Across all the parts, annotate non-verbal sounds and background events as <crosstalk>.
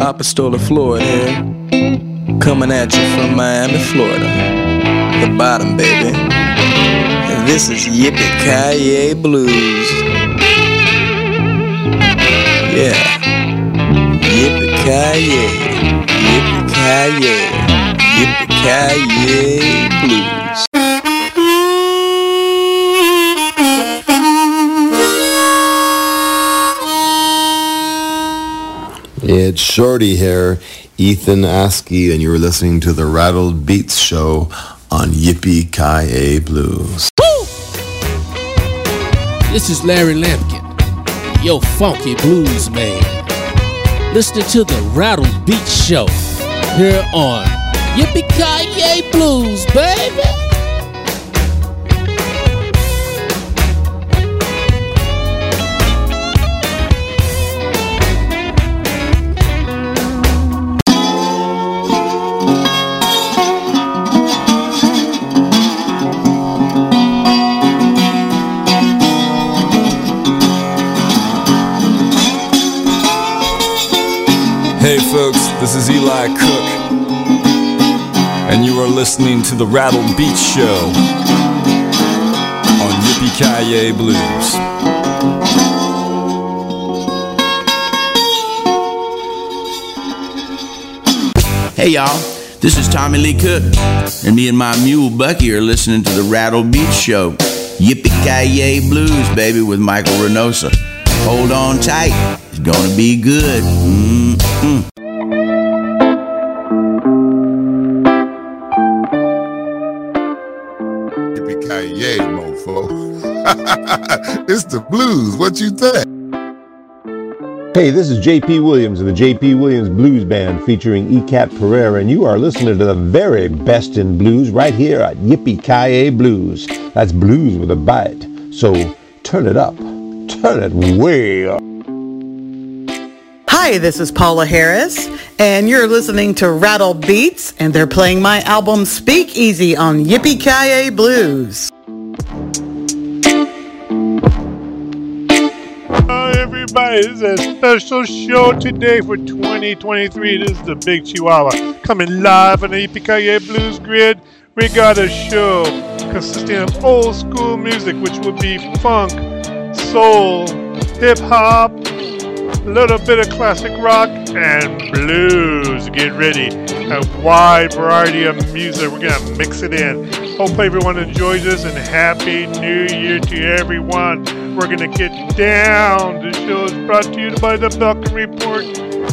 Apostola Florida here. Coming at you from Miami, Florida. The bottom, baby. And this is Yippee Kaye Blues. Yeah. Yippie Kaye. Yippee Kaye. Yippee Kaye Blues. It's Shorty here, Ethan Askey, and you're listening to the Rattled Beats Show on Yippee Ki A Blues. This is Larry Lampkin, your funky blues man. Listening to the Rattle Beats Show here on Yippee Ki Blues, baby. This is Eli Cook, and you are listening to the Rattle Beats Show on Yippee Kaye Blues. Hey y'all, this is Tommy Lee Cook, and me and my mule Bucky are listening to the Rattle Beats Show. Yippee Ki Blues, baby, with Michael Renosa. Hold on tight, it's gonna be good. Mm-mm. <laughs> it's the blues. What you think? Hey, this is JP Williams of the JP Williams Blues Band featuring ECAT Pereira, and you are listening to the very best in blues right here at Yippee Ki Blues. That's blues with a bite. So turn it up. Turn it way up. Hi, this is Paula Harris, and you're listening to Rattle Beats, and they're playing my album Speak Easy on Yippee Ki Blues. Everybody. This is a special show today for 2023. This is the Big Chihuahua coming live on the EPKA Blues Grid. We got a show consisting of old school music, which would be funk, soul, hip hop, little bit of classic rock, and blues. Get ready. A wide variety of music. We're going to mix it in. Hope everyone enjoys this and Happy New Year to everyone. We're going to get down. The show is brought to you by the Belkin Report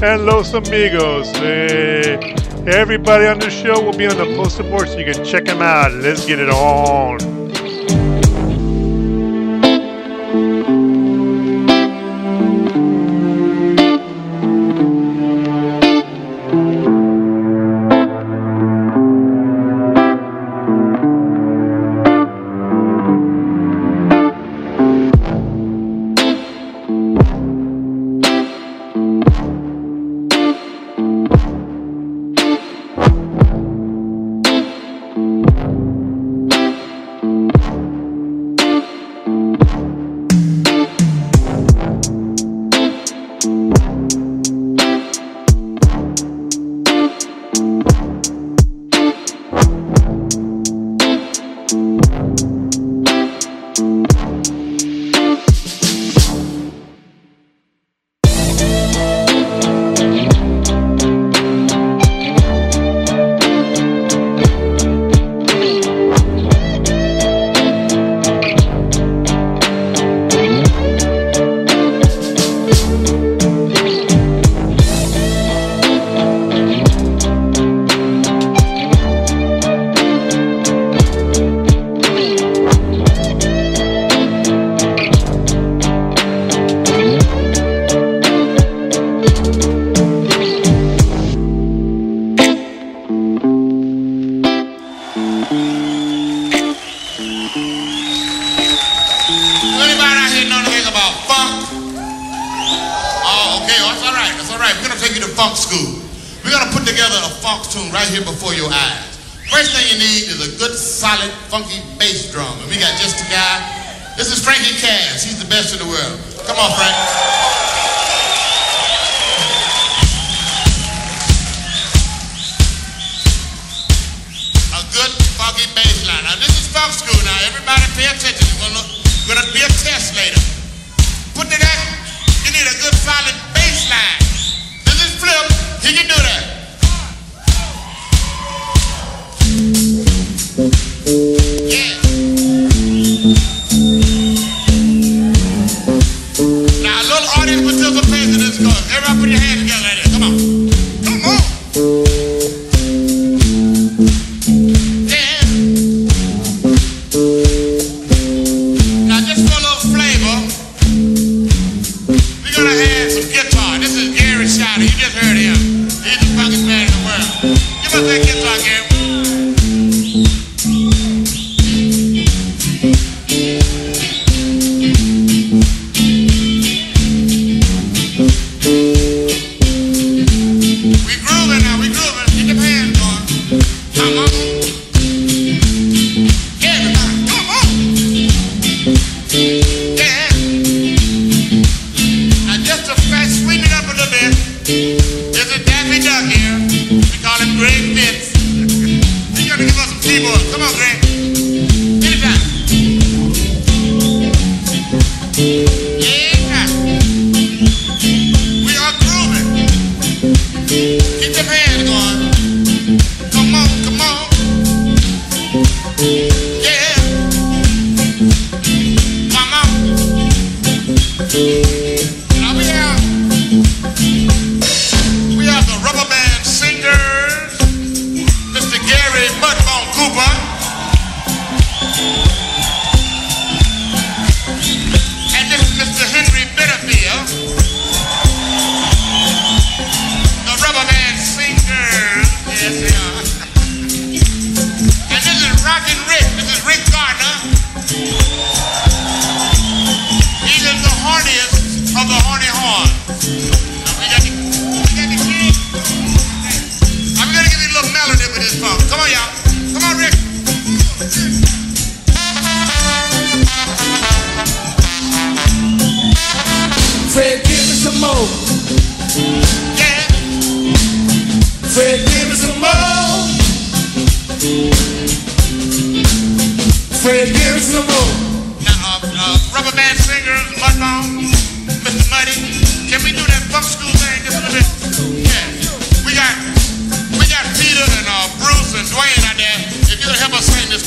and Los Amigos. Hey, everybody on the show will be on the poster board so you can check them out. Let's get it on.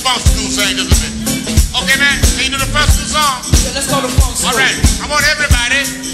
funk thing. Okay, man? Can you do the funk song? Yeah, let's go to funk. All right. I want everybody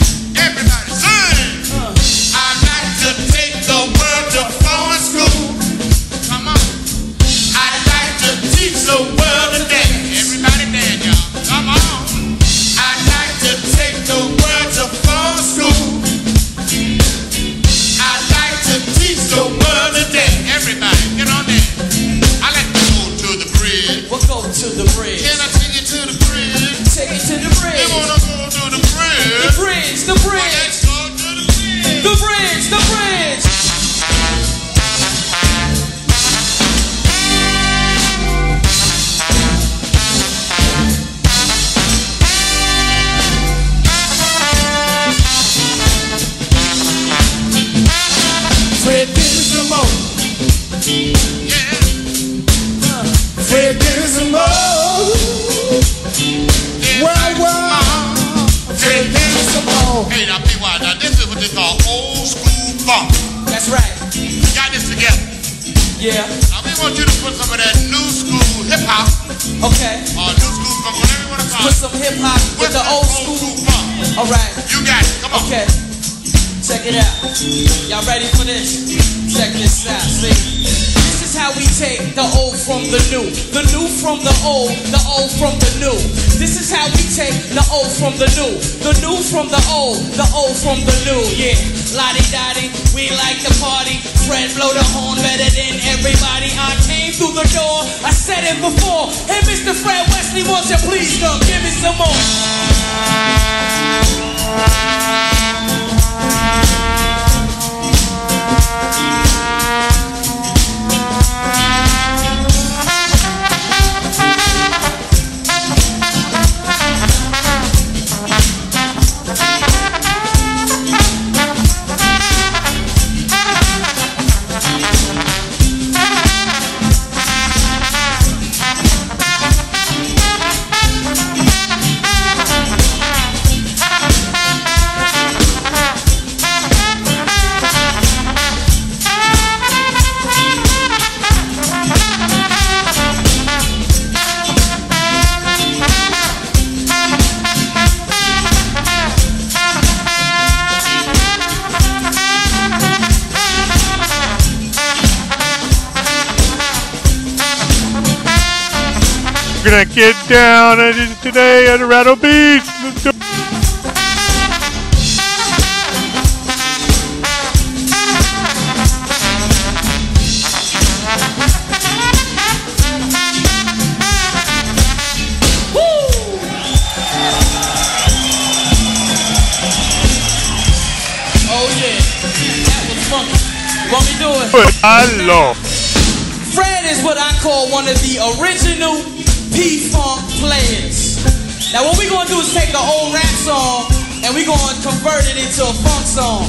down. I did it today at Rattle Beats. Oh, Let's go. I love. Fred is what I call one of the original people. Now what we're gonna do is take an old rap song and we're gonna convert it into a funk song.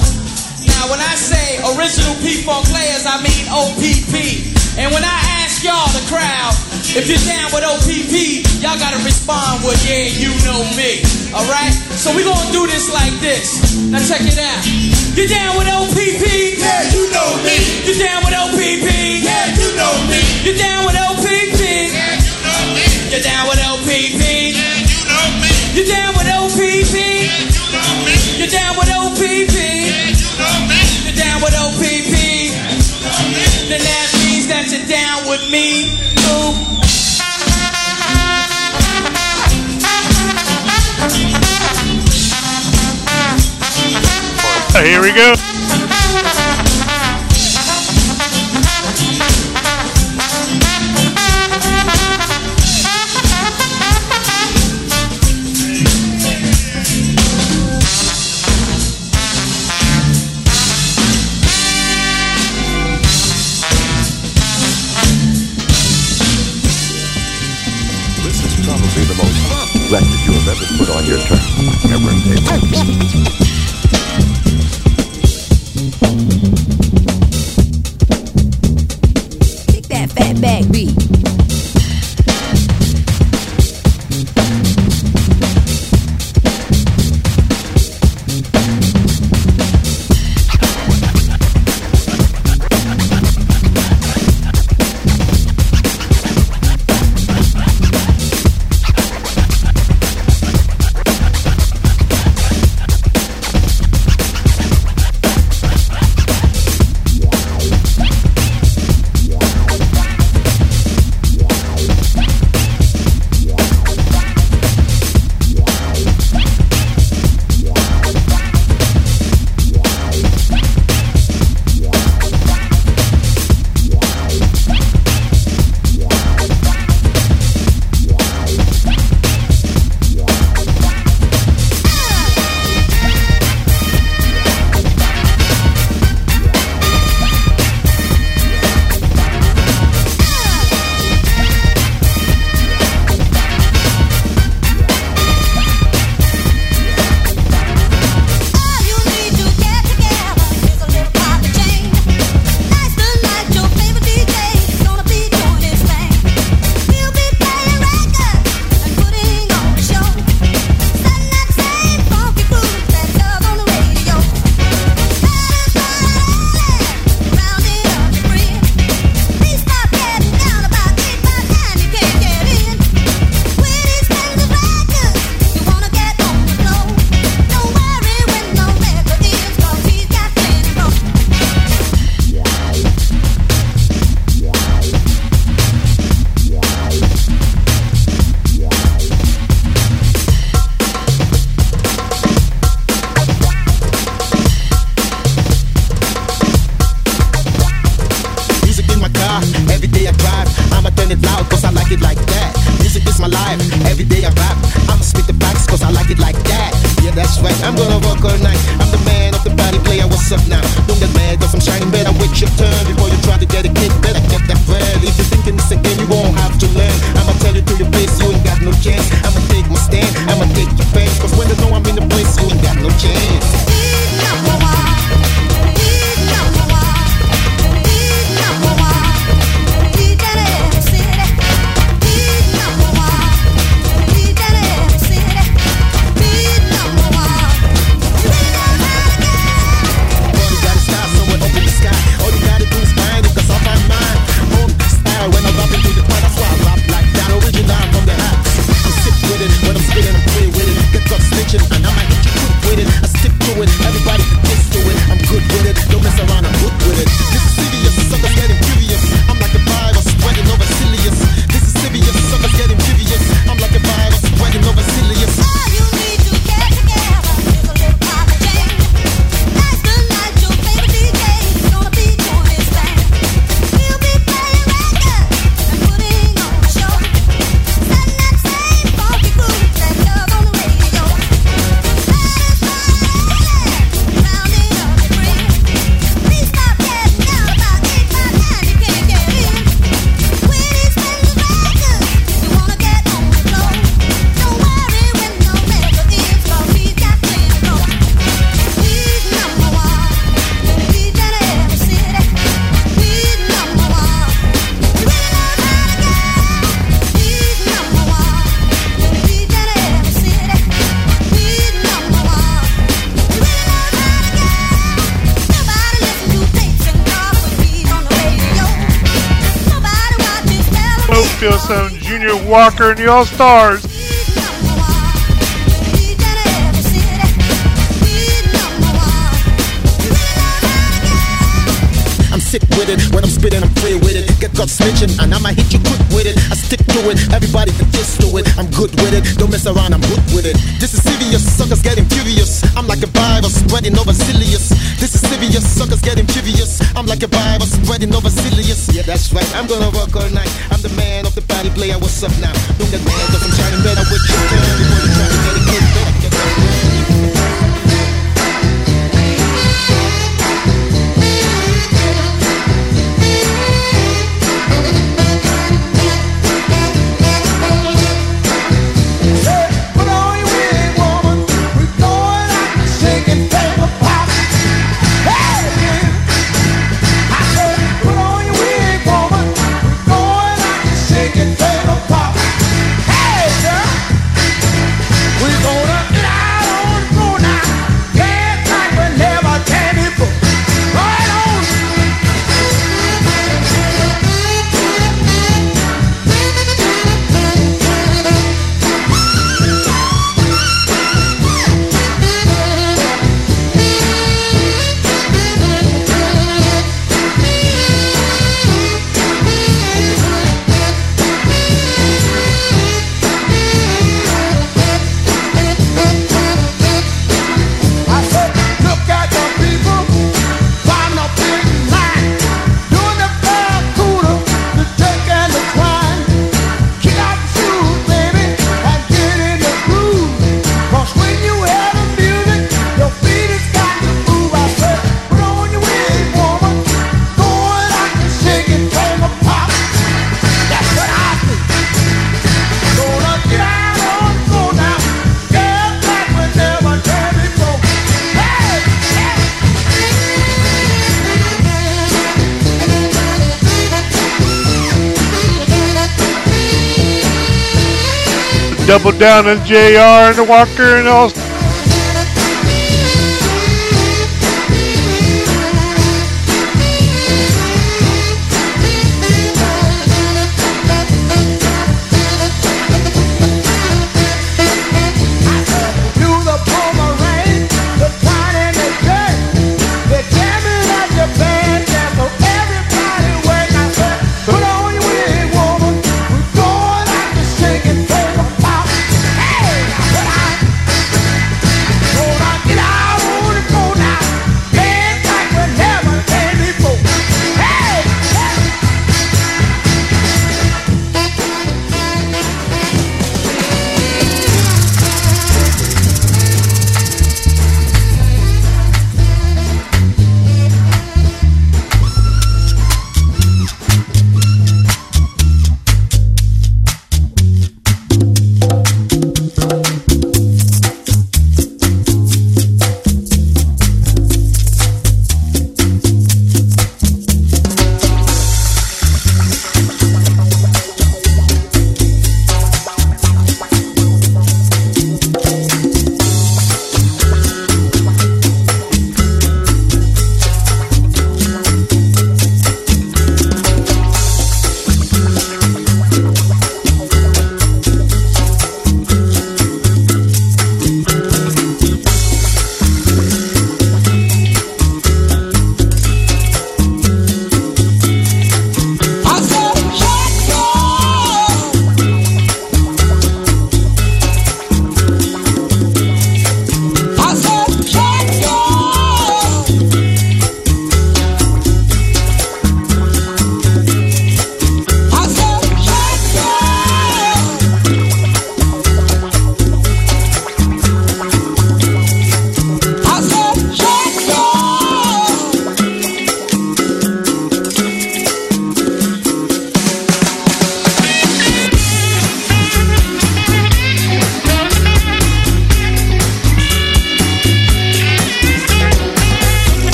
Now when I say original P-Funk players, I mean OPP. And when I ask y'all, the crowd, if you're down with OPP, y'all gotta respond with, yeah, you know me. Alright? So we're gonna do this like this. Now check it out. You down with OPP? Yeah, you know me. You down with OPP? Yeah, you know me. You down with OPP? Yeah, you know me. You down with OPP? You down with OPP? You down with OPP? You down with OPP? Then that means that you're down with me. Here we go. Walker and the All Stars. I'm sick with it. When I'm spitting, I'm free with it. Get caught snitching, and I'ma hit you quick with it. I stick to it. Everybody can just do it. I'm good with it. Don't mess around, I'm good with it. This is serious. Suckers getting furious. I'm like a virus spreading over Silius. This is serious. Suckers getting furious. I'm like a virus spreading over Silius. Yeah, that's right. I'm gonna work all night. Player. What's up now? Cause I'm shining better with you. You try to get it, get Double down on JR and Walker and all.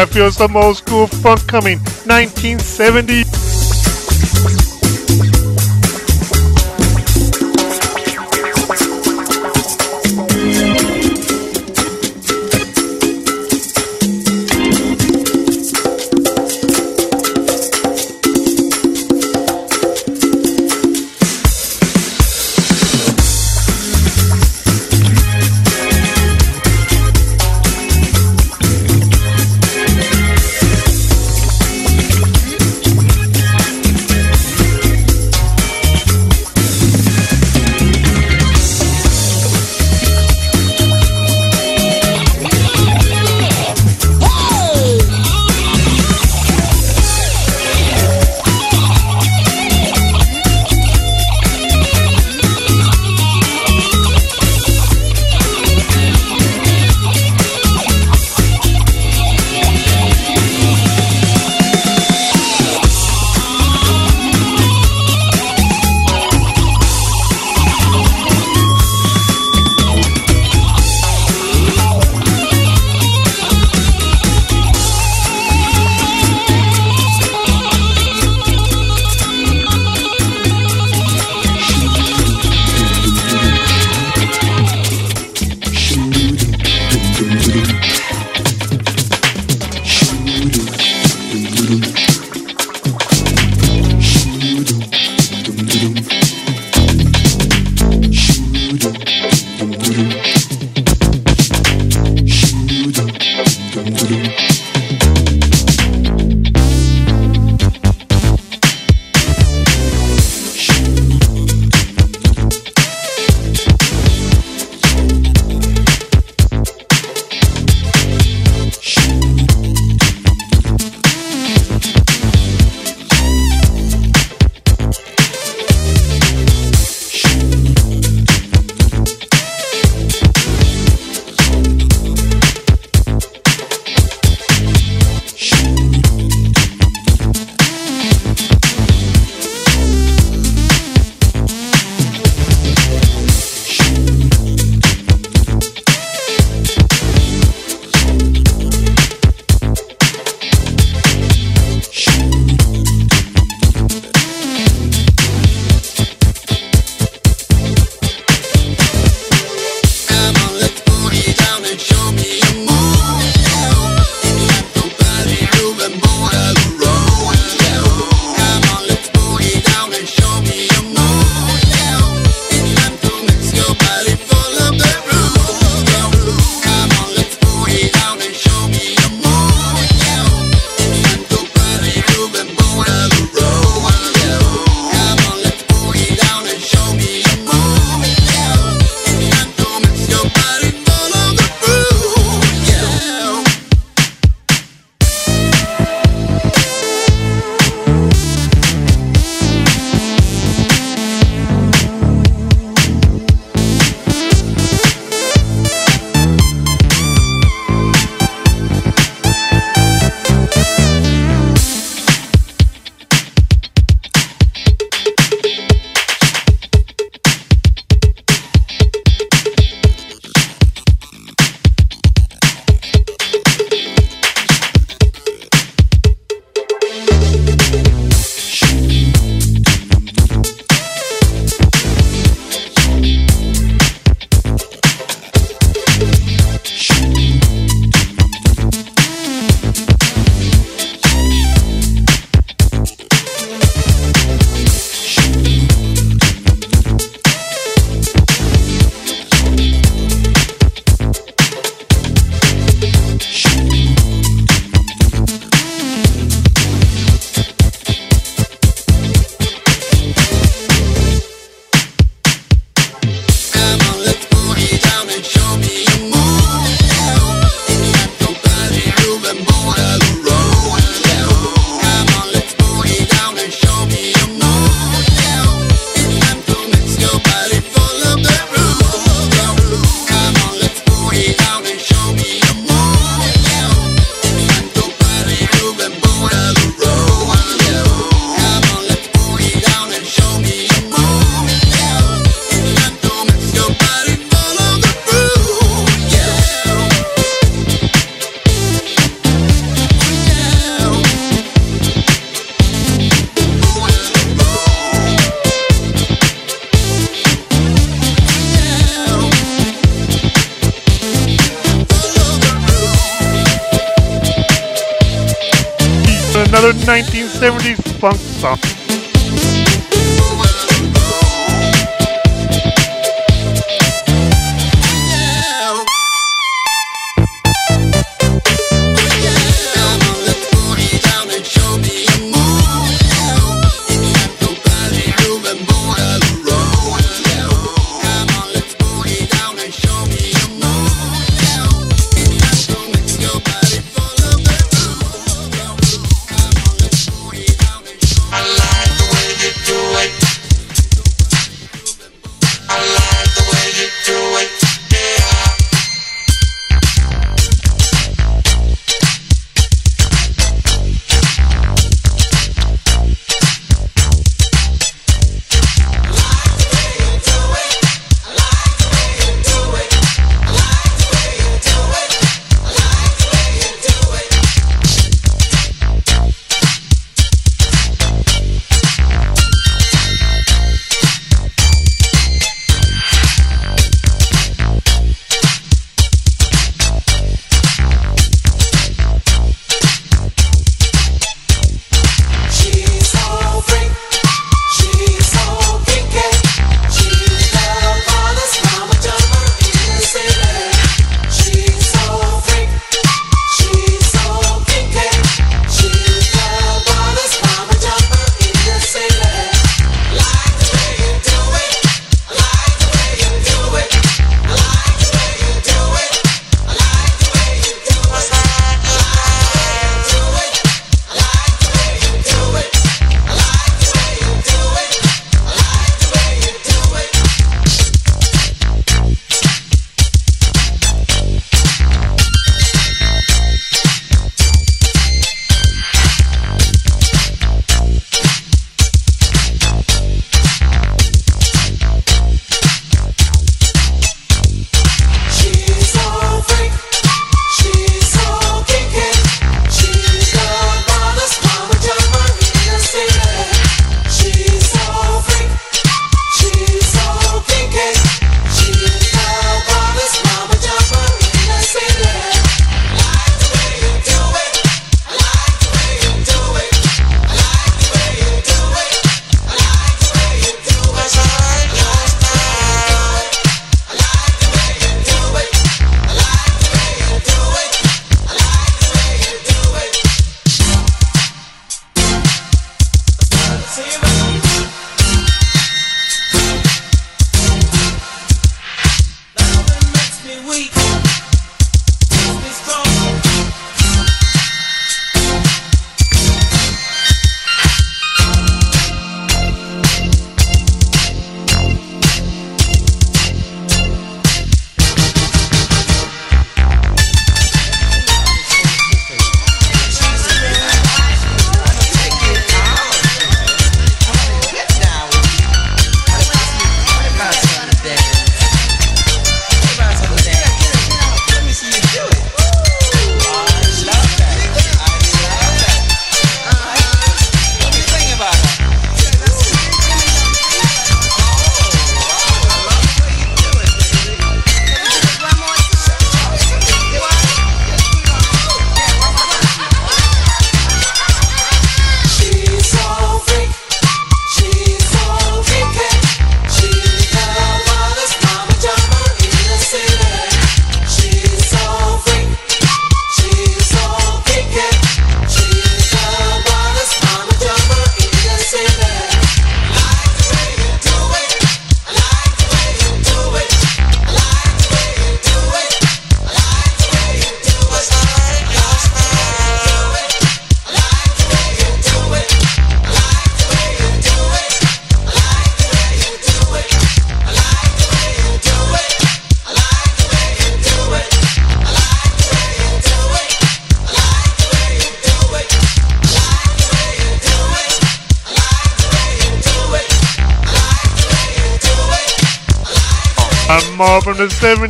I feel some old school funk coming. 1970.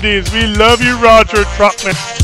70s. We love you, Roger Troutman.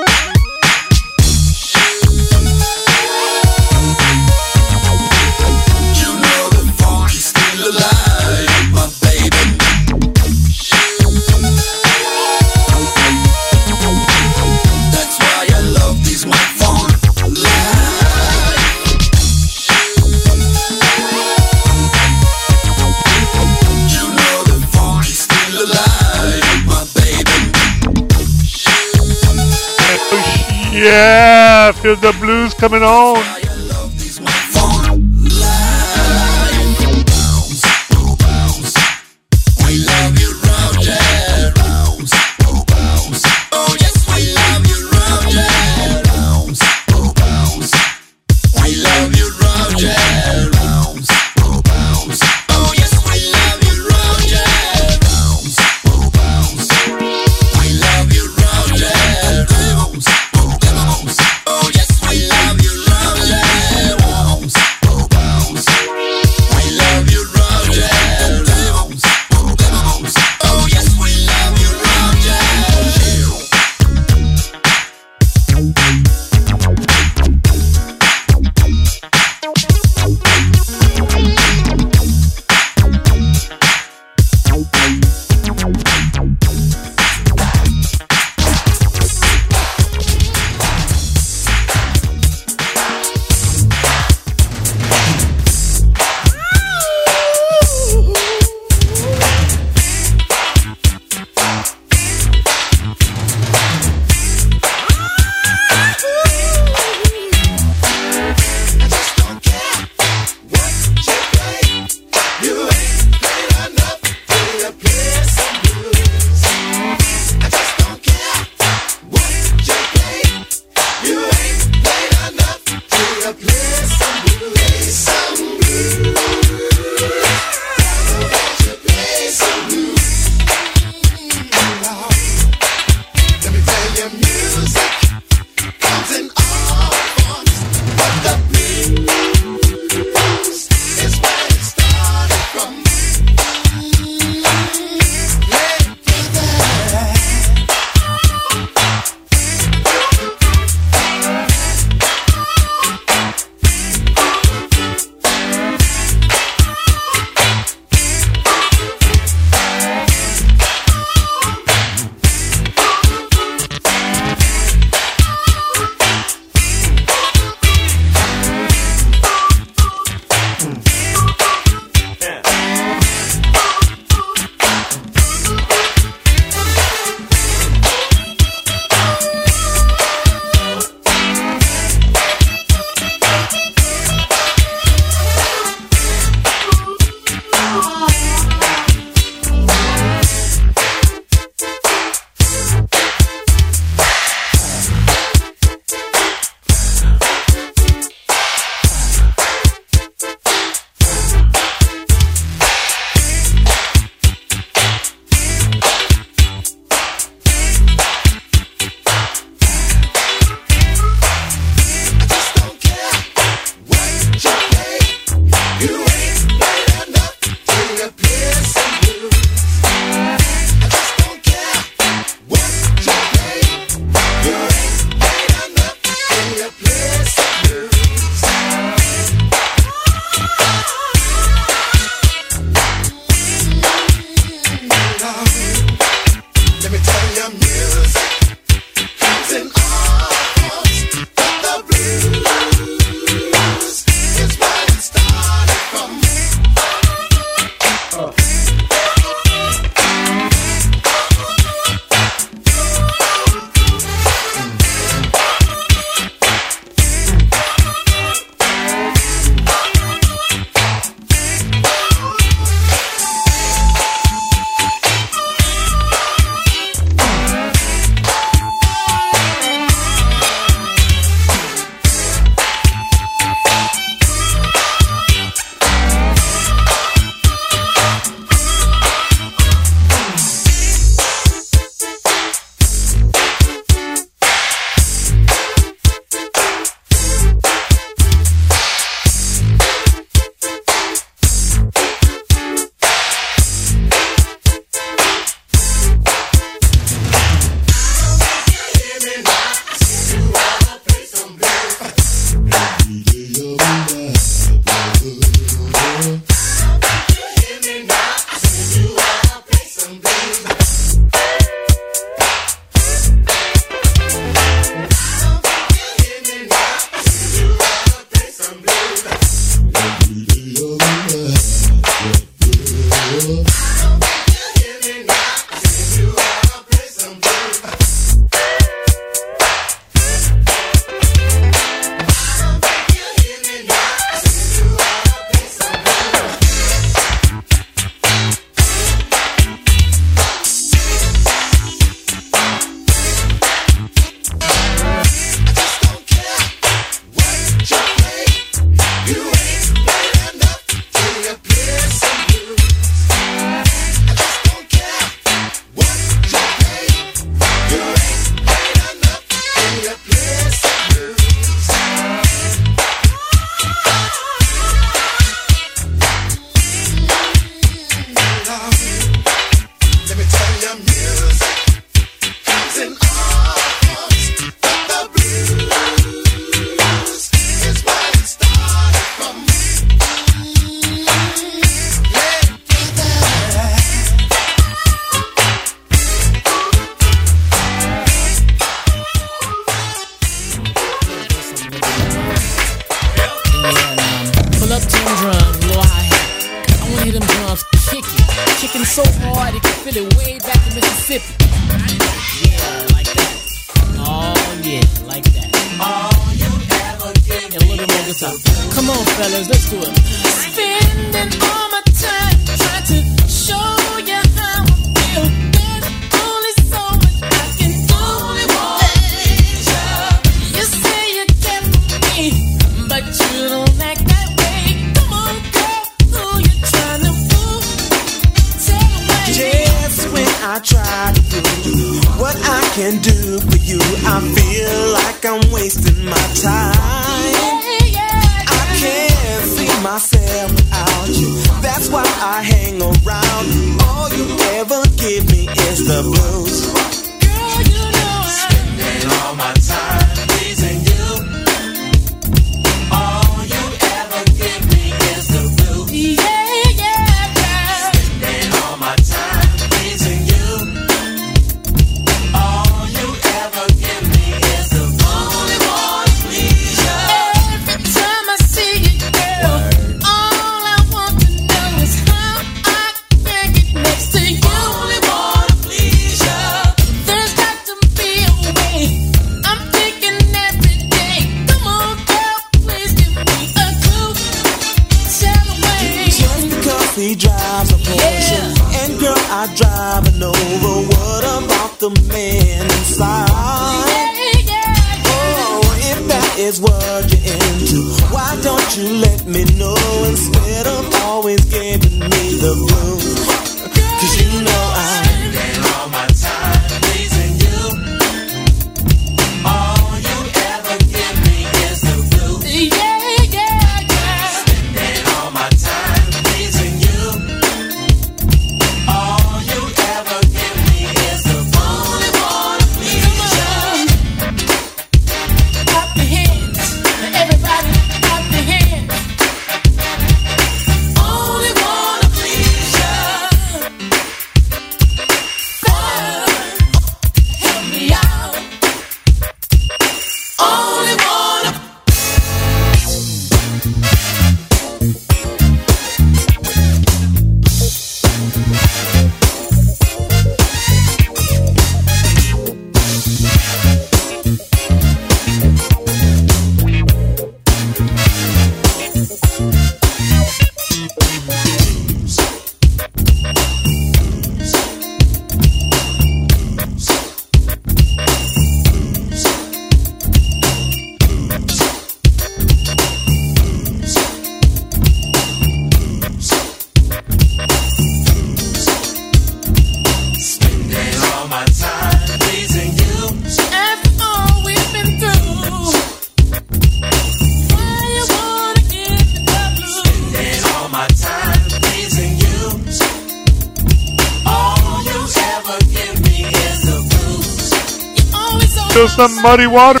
Some muddy water.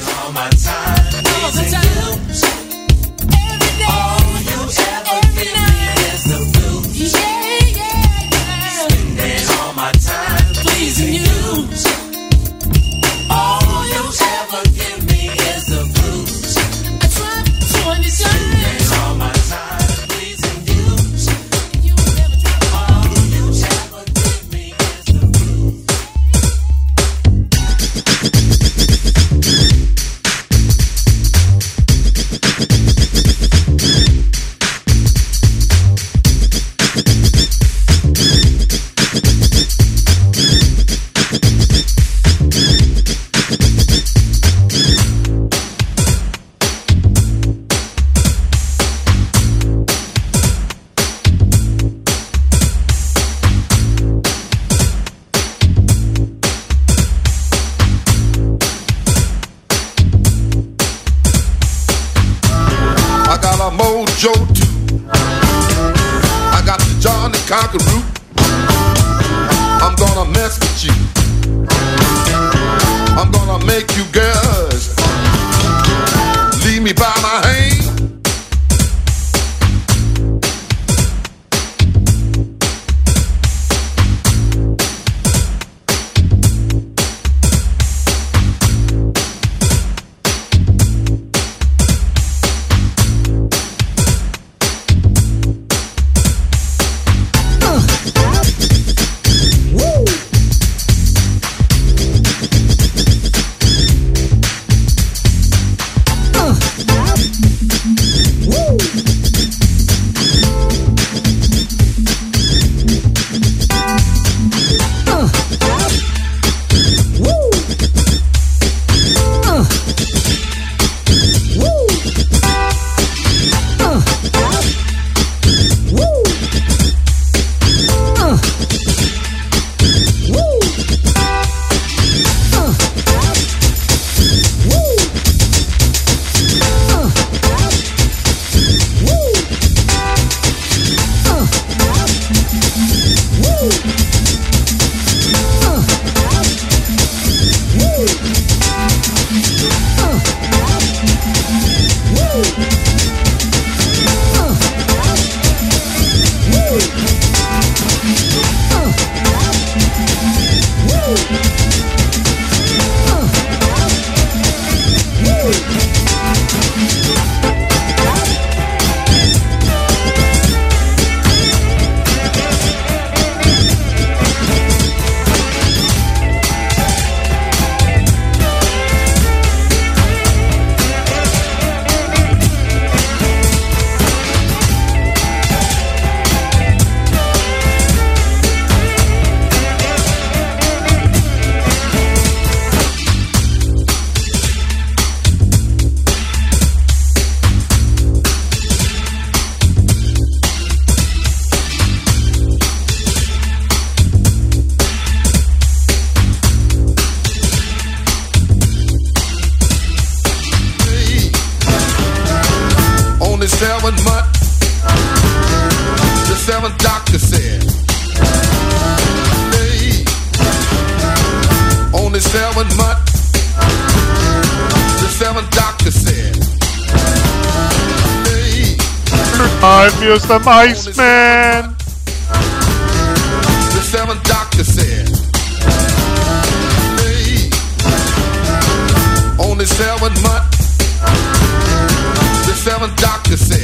Here's the Iceman. The seventh doctor said, hey, only seven months. The seventh doctor said,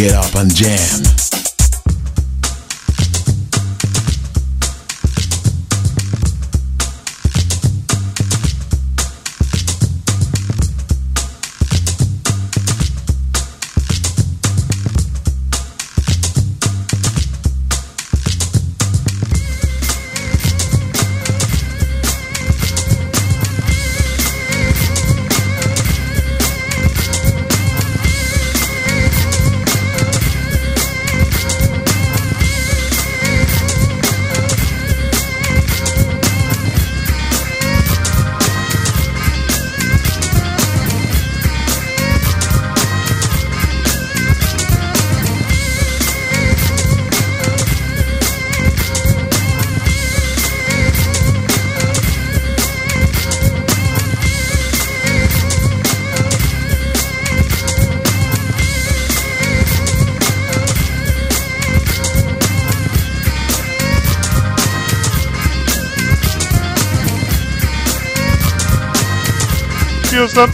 get up and jam.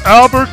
Albert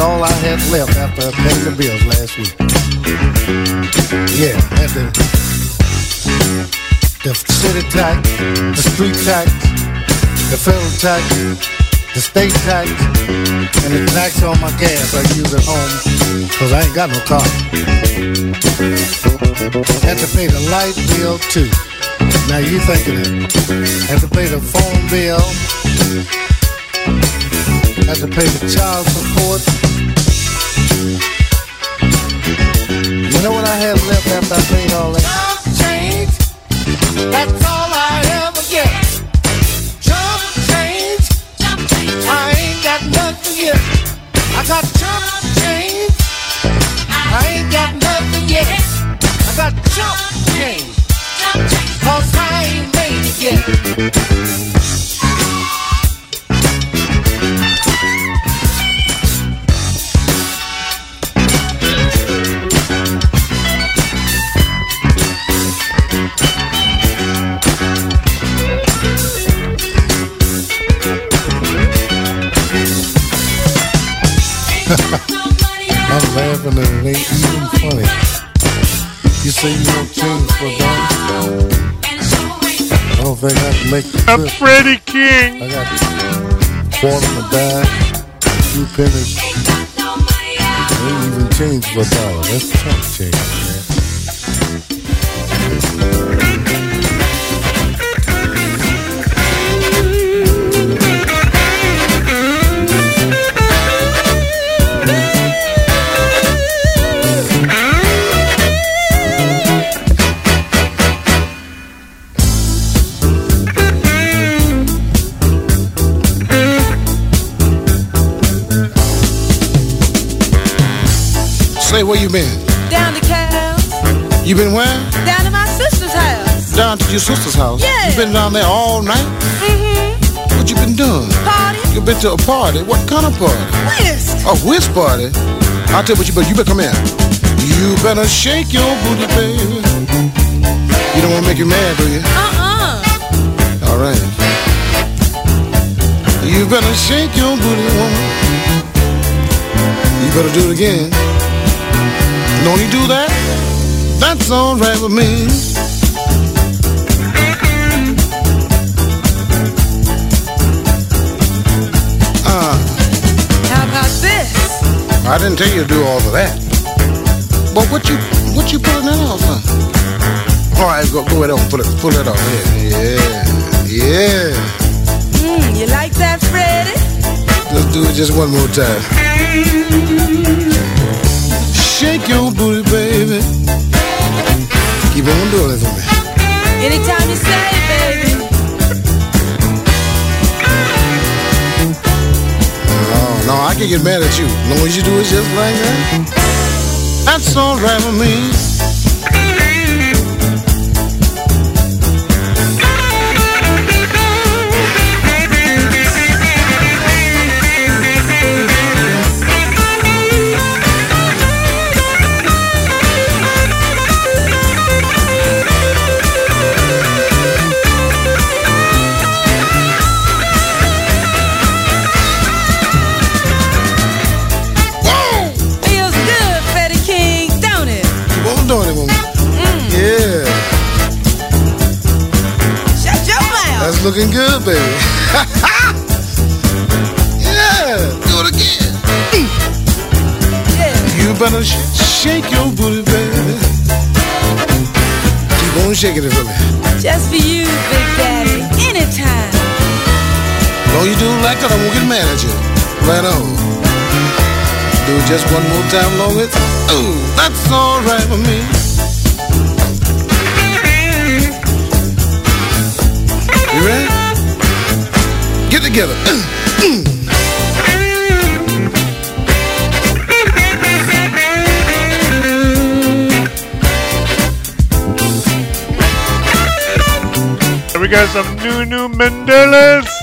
all I had left after I paid the bills last week. Yeah, had the, the city tax, the street tax, the federal tax, the state tax, and the tax on my gas I use at home because I ain't got no car. Had to pay the light bill too. Now you think of it. Had to pay the phone bill. Had to pay the child support You know what I have left after I paid all that? Jump change. That's all I ever get. Jump change. Jump change. I ain't got nothing yet. I got jump change. I ain't got nothing yet. I got jump change. Jump change. Cause I ain't made it yet. laughing and it ain't even funny. You say you don't change for that. I don't think I can make the. I'm Freddie King. I got one in the bag, two pennies. Ain't even change for a dollar. That's change. you been? Down to Cal's. You been where? Down to my sister's house. Down to your sister's house? Yeah. You been down there all night? Mm-hmm. What you been doing? Party. You been to a party? What kind of party? Whist. A whist party? I'll tell you what you better, you better come here. You better shake your booty, baby. You don't want to make you mad, do you? Uh-uh. All right. You better shake your booty, woman. You better do it again. Don't you do that? That's all right with me. Uh, How about this? I didn't tell you to do all of that. But what you what you pulling that off, huh? All right, go go ahead on, pull it pull it off. Yeah, yeah, yeah. Mmm, you like that, Freddie? Let's do it just one more time. Shake your booty, baby. Keep on doing it for me. Anytime you say, baby. Oh, no, I can get mad at you. As long as you do it just like that. That's all right with me. Shaking it for me. Just for you, Big Daddy. Anytime. Long you do like that, I won't get mad at you. Right on. Do it just one more time longer. Oh, that's all right with me. You ready? Get together. <clears throat> Mm. Got some new new Mendeles.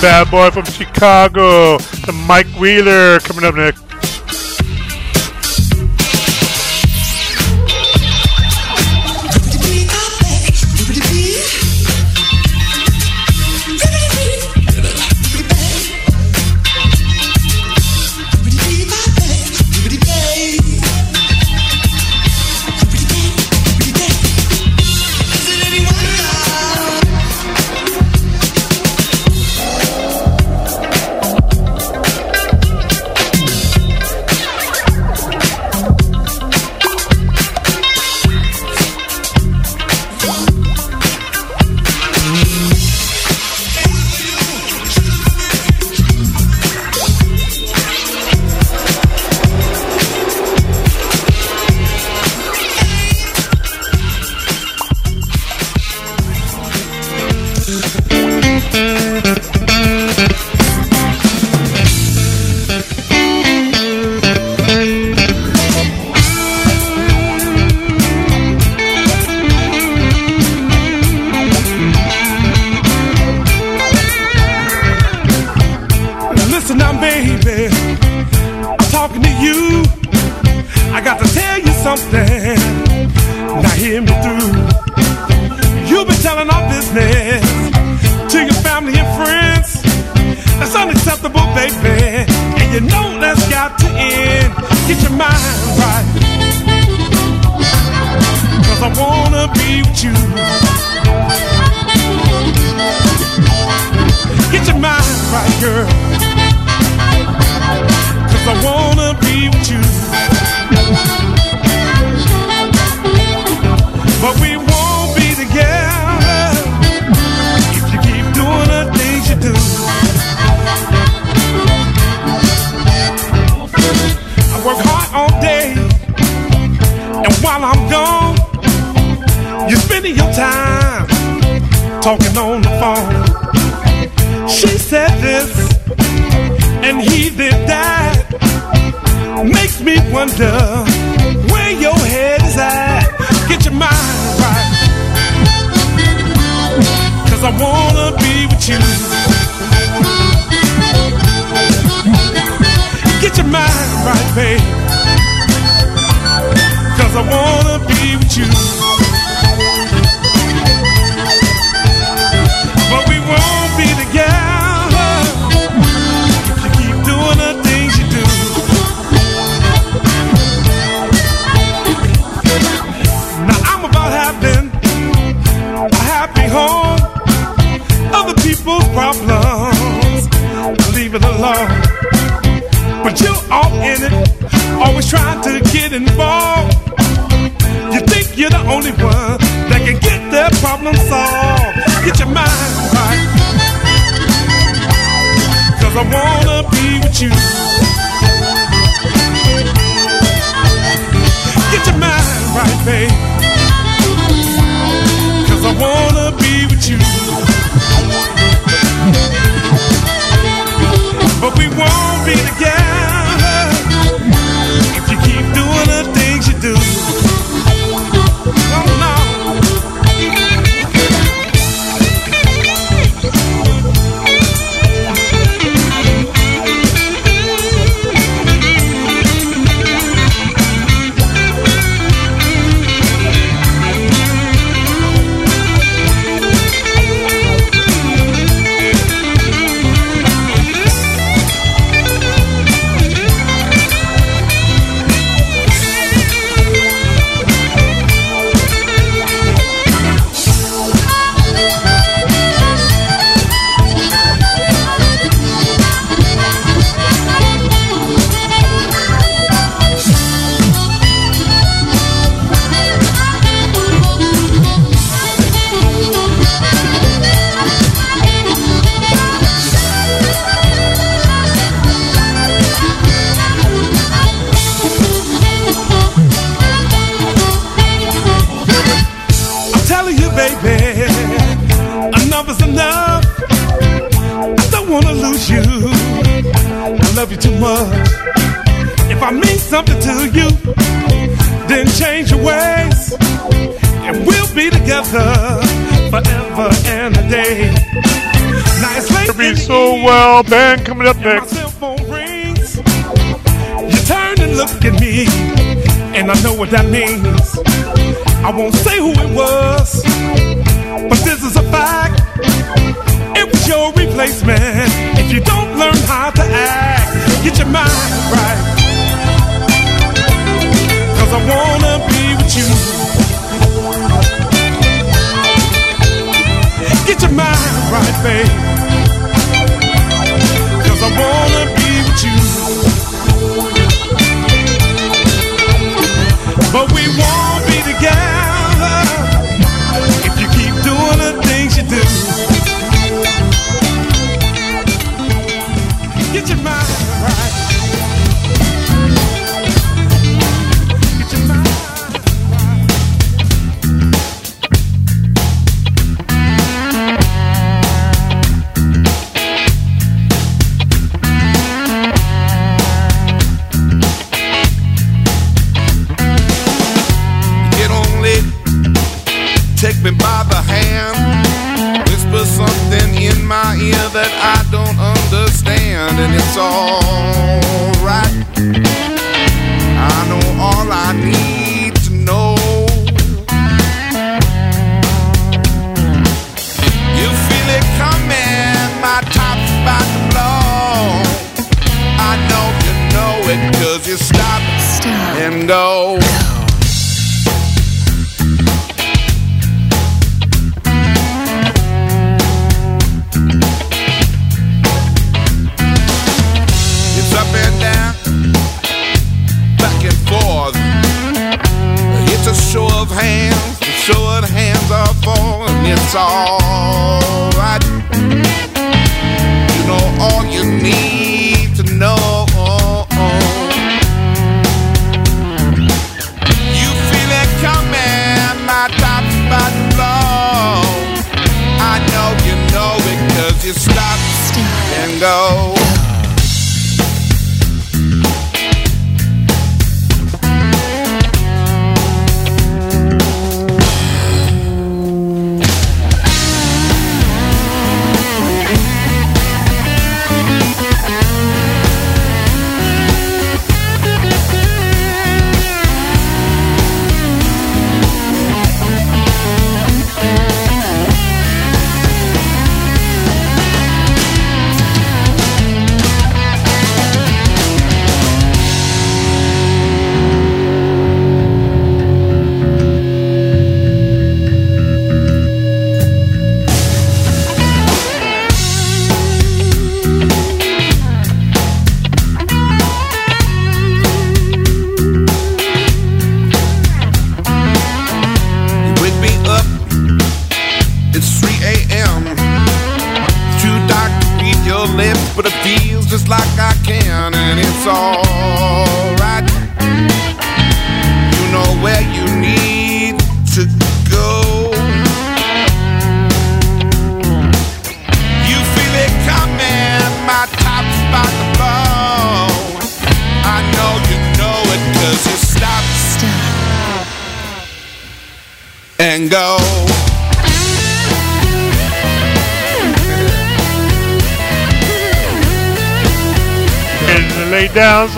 bad boy from Chicago, the Mike Wheeler coming up next.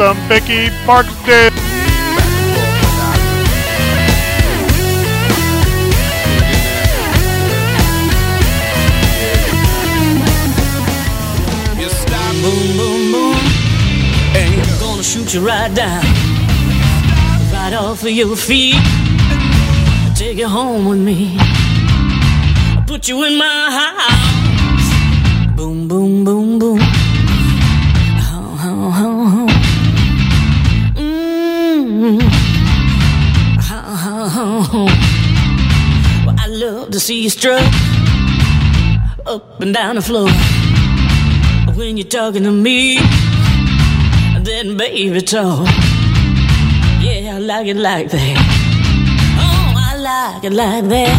some Vicky Parkston. Boom, boom, boom, and gonna shoot you right down, right off of your feet. Take you home with me, put you in my house. up and down the floor. When you're talking to me, then baby talk. Yeah, I like it like that. Oh, I like it like that.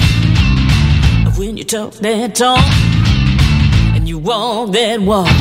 When you talk that talk and you walk that walk.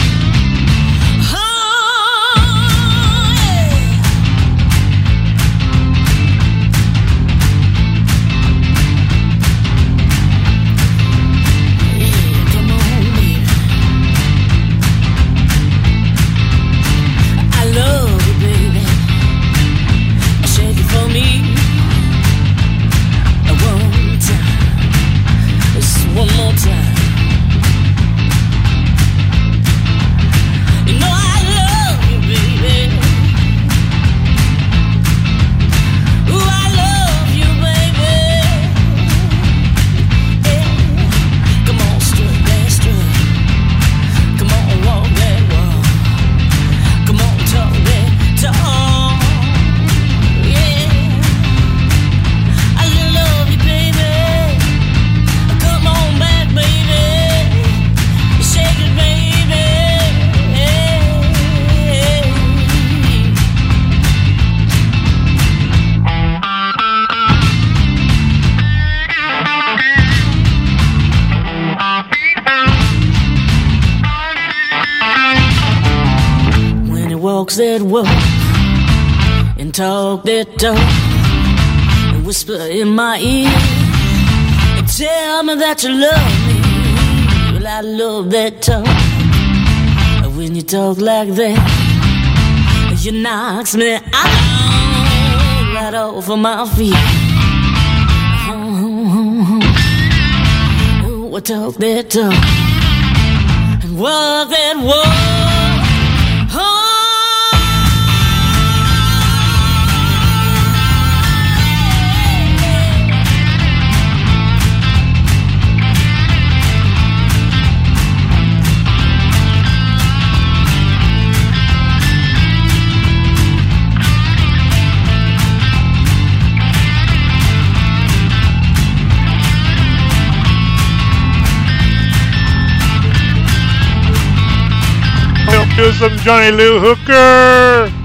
Talk that talk and whisper in my ear and tell me that you love me. Well, I love that talk. When you talk like that, you knocks me out right off of my feet. Oh, talk that talk and walk that walk. Some John Lee Hooker.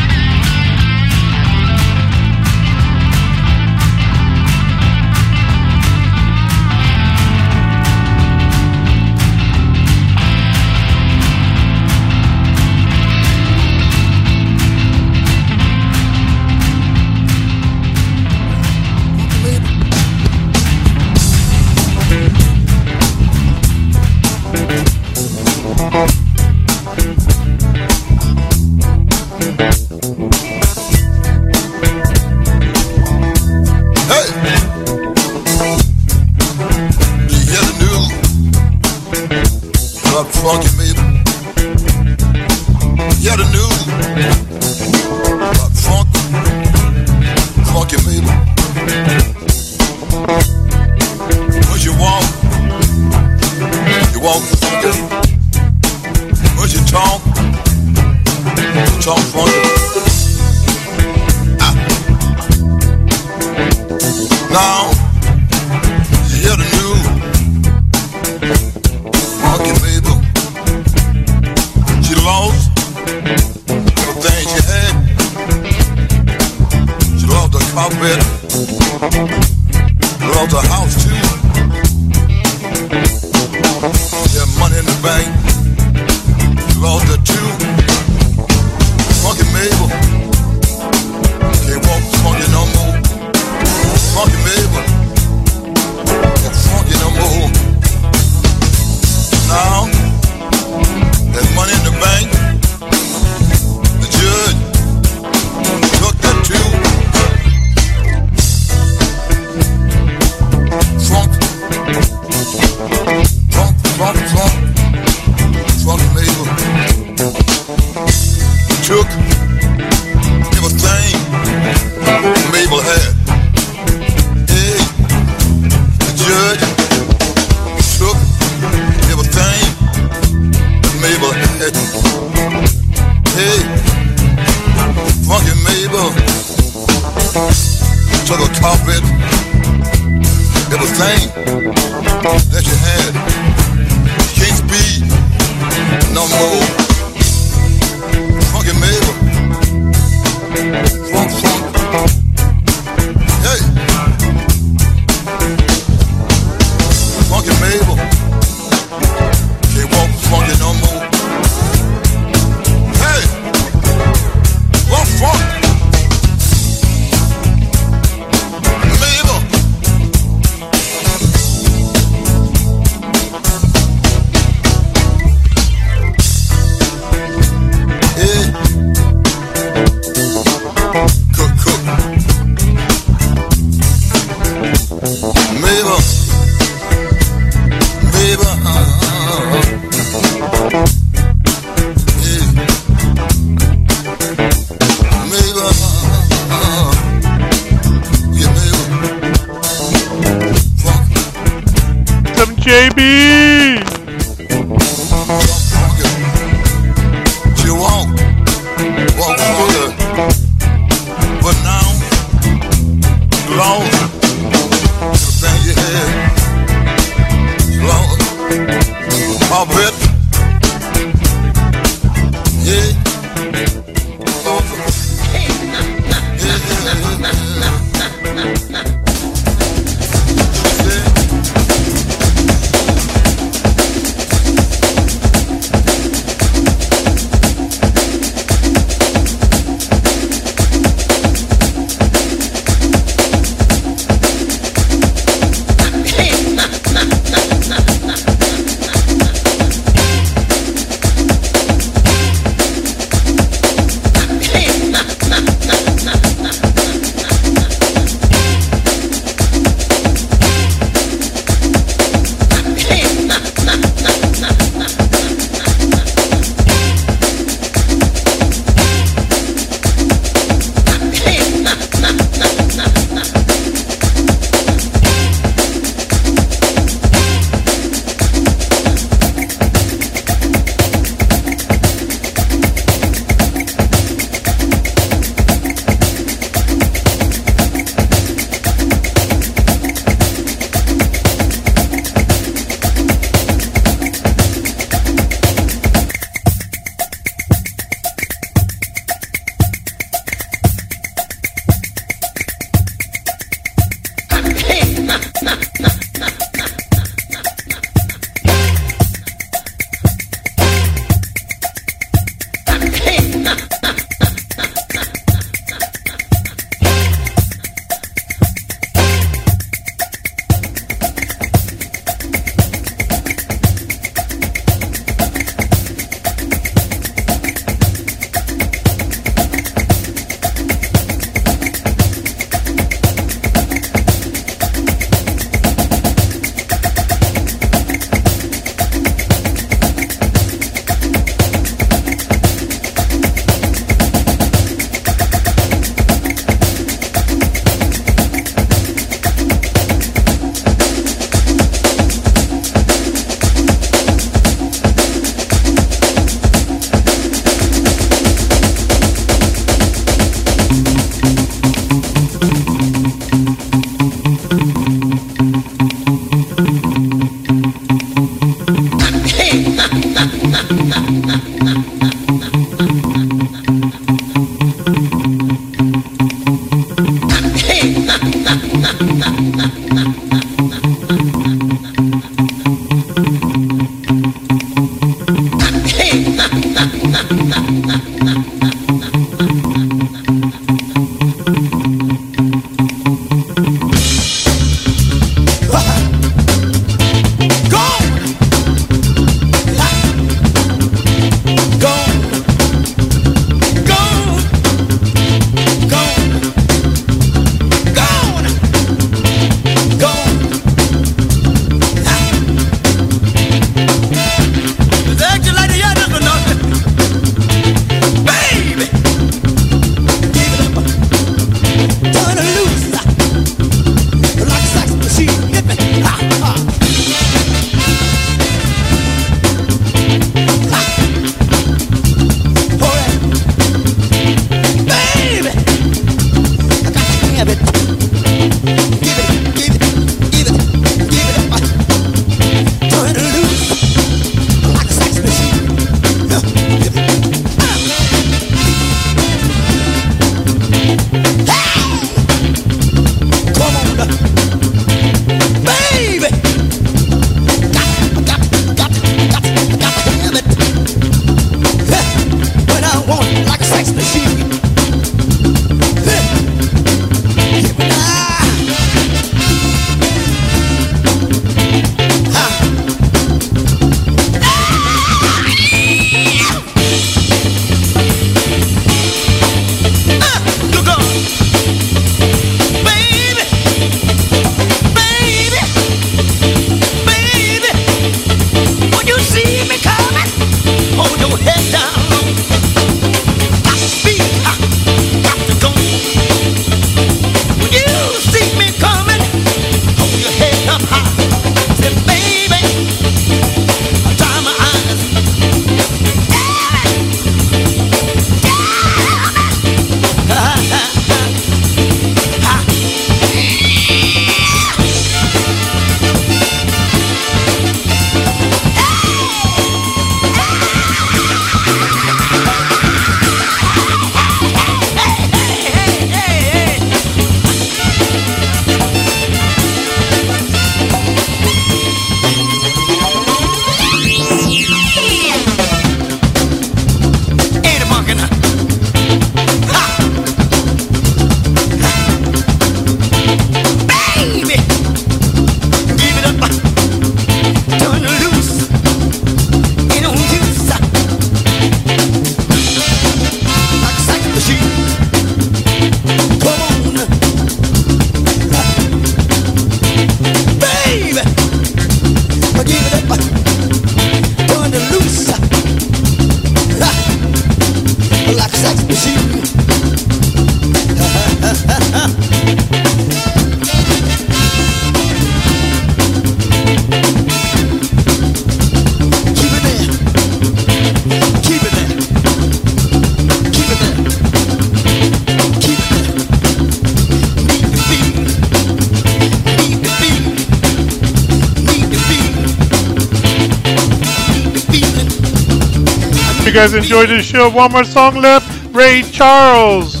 Guys enjoyed this show, one more song left. Ray Charles.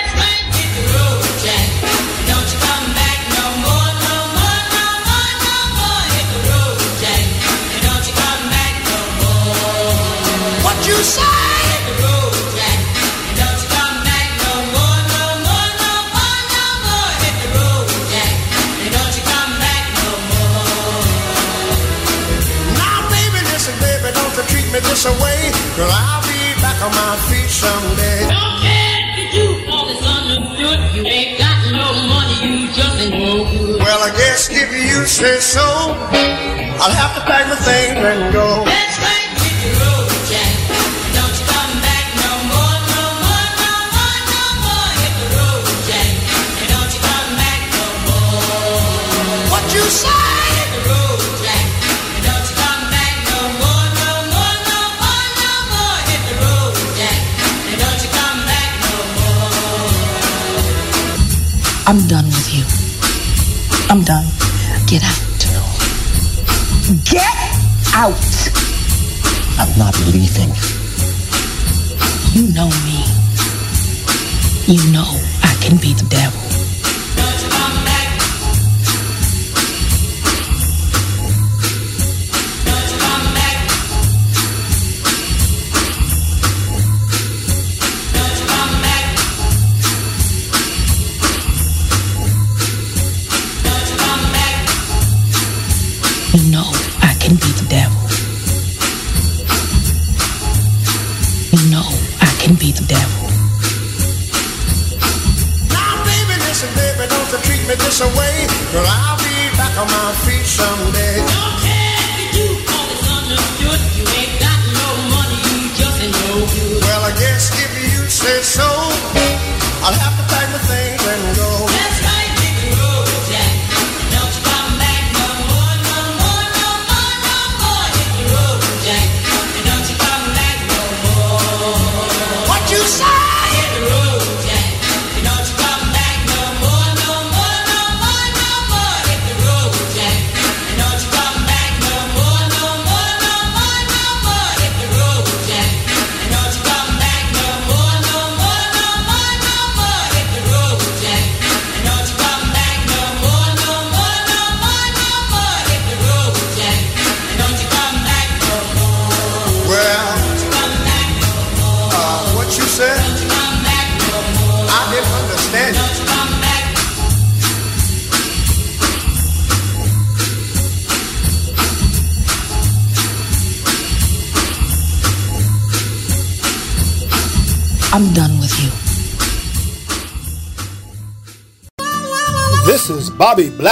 Say so, I'll have to pack my things and go. Let's make the road, Jack. Don't you come back no more, no more, no more, no more. Hit the road, Jack. And don't you come back no more. What you say? Hit the road, Jack. And don't you come back no more, no more, no more, no more. Hit the road, Jack. And don't you come back no more. I'm done Get out. Get out.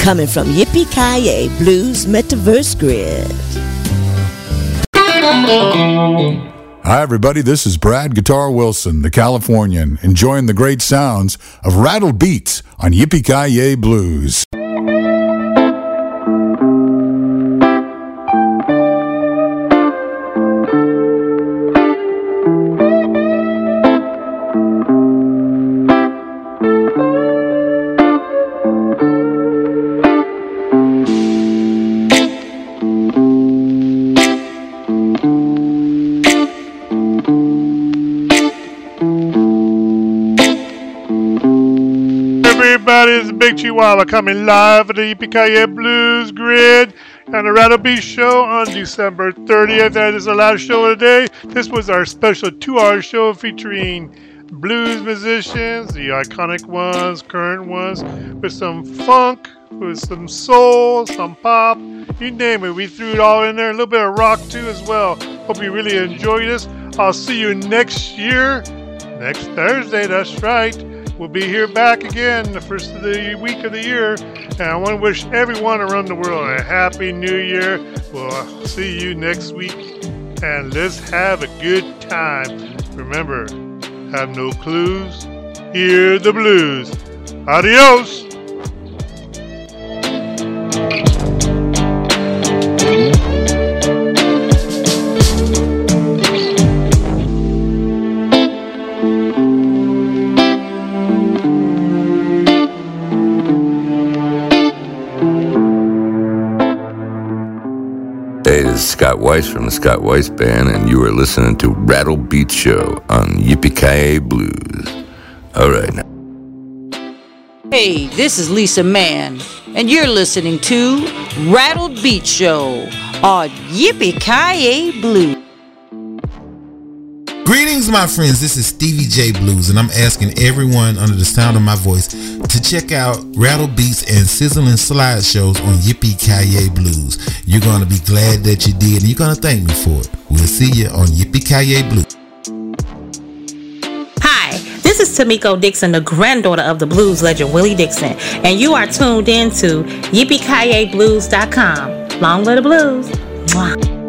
coming from Yippee Kaye Blues Metaverse Grid. Hi, everybody. This is Brad Guitar Wilson, the Californian, enjoying the great sounds of Rattle Beats on Yippee Ki Blues. Chihuahua coming live at the Yippee Blues Grid and the Rattle Show on December 30th. That is the last show of the day. This was our special two-hour show featuring blues musicians, the iconic ones, current ones, with some funk, with some soul, some pop, you name it. We threw it all in there. A little bit of rock too as well. Hope you really enjoyed this. I'll see you next year, next Thursday. That's right. We'll be here back again the first of the week of the year. And I want to wish everyone around the world a happy new year. We'll see you next week. And let's have a good time. Remember, have no clues, hear the blues. Adios! Is Scott Weiss from the Scott Weiss Band, and you are listening to Rattle Beat Show on Yippee Blues. All right, now. Hey, this is Lisa Mann, and you're listening to Rattled Beat Show on Yippee Blues. Greetings, my friends. This is Stevie J Blues, and I'm asking everyone under the sound of my voice to check out Rattle Beats and Sizzling Slideshows on Yippee Ki Blues. You're going to be glad that you did, and you're going to thank me for it. We'll see you on Yippee Ki Blues. Hi, this is Tamiko Dixon, the granddaughter of the blues legend Willie Dixon, and you are tuned in to yippee Blues.com. Long live the blues. Mwah.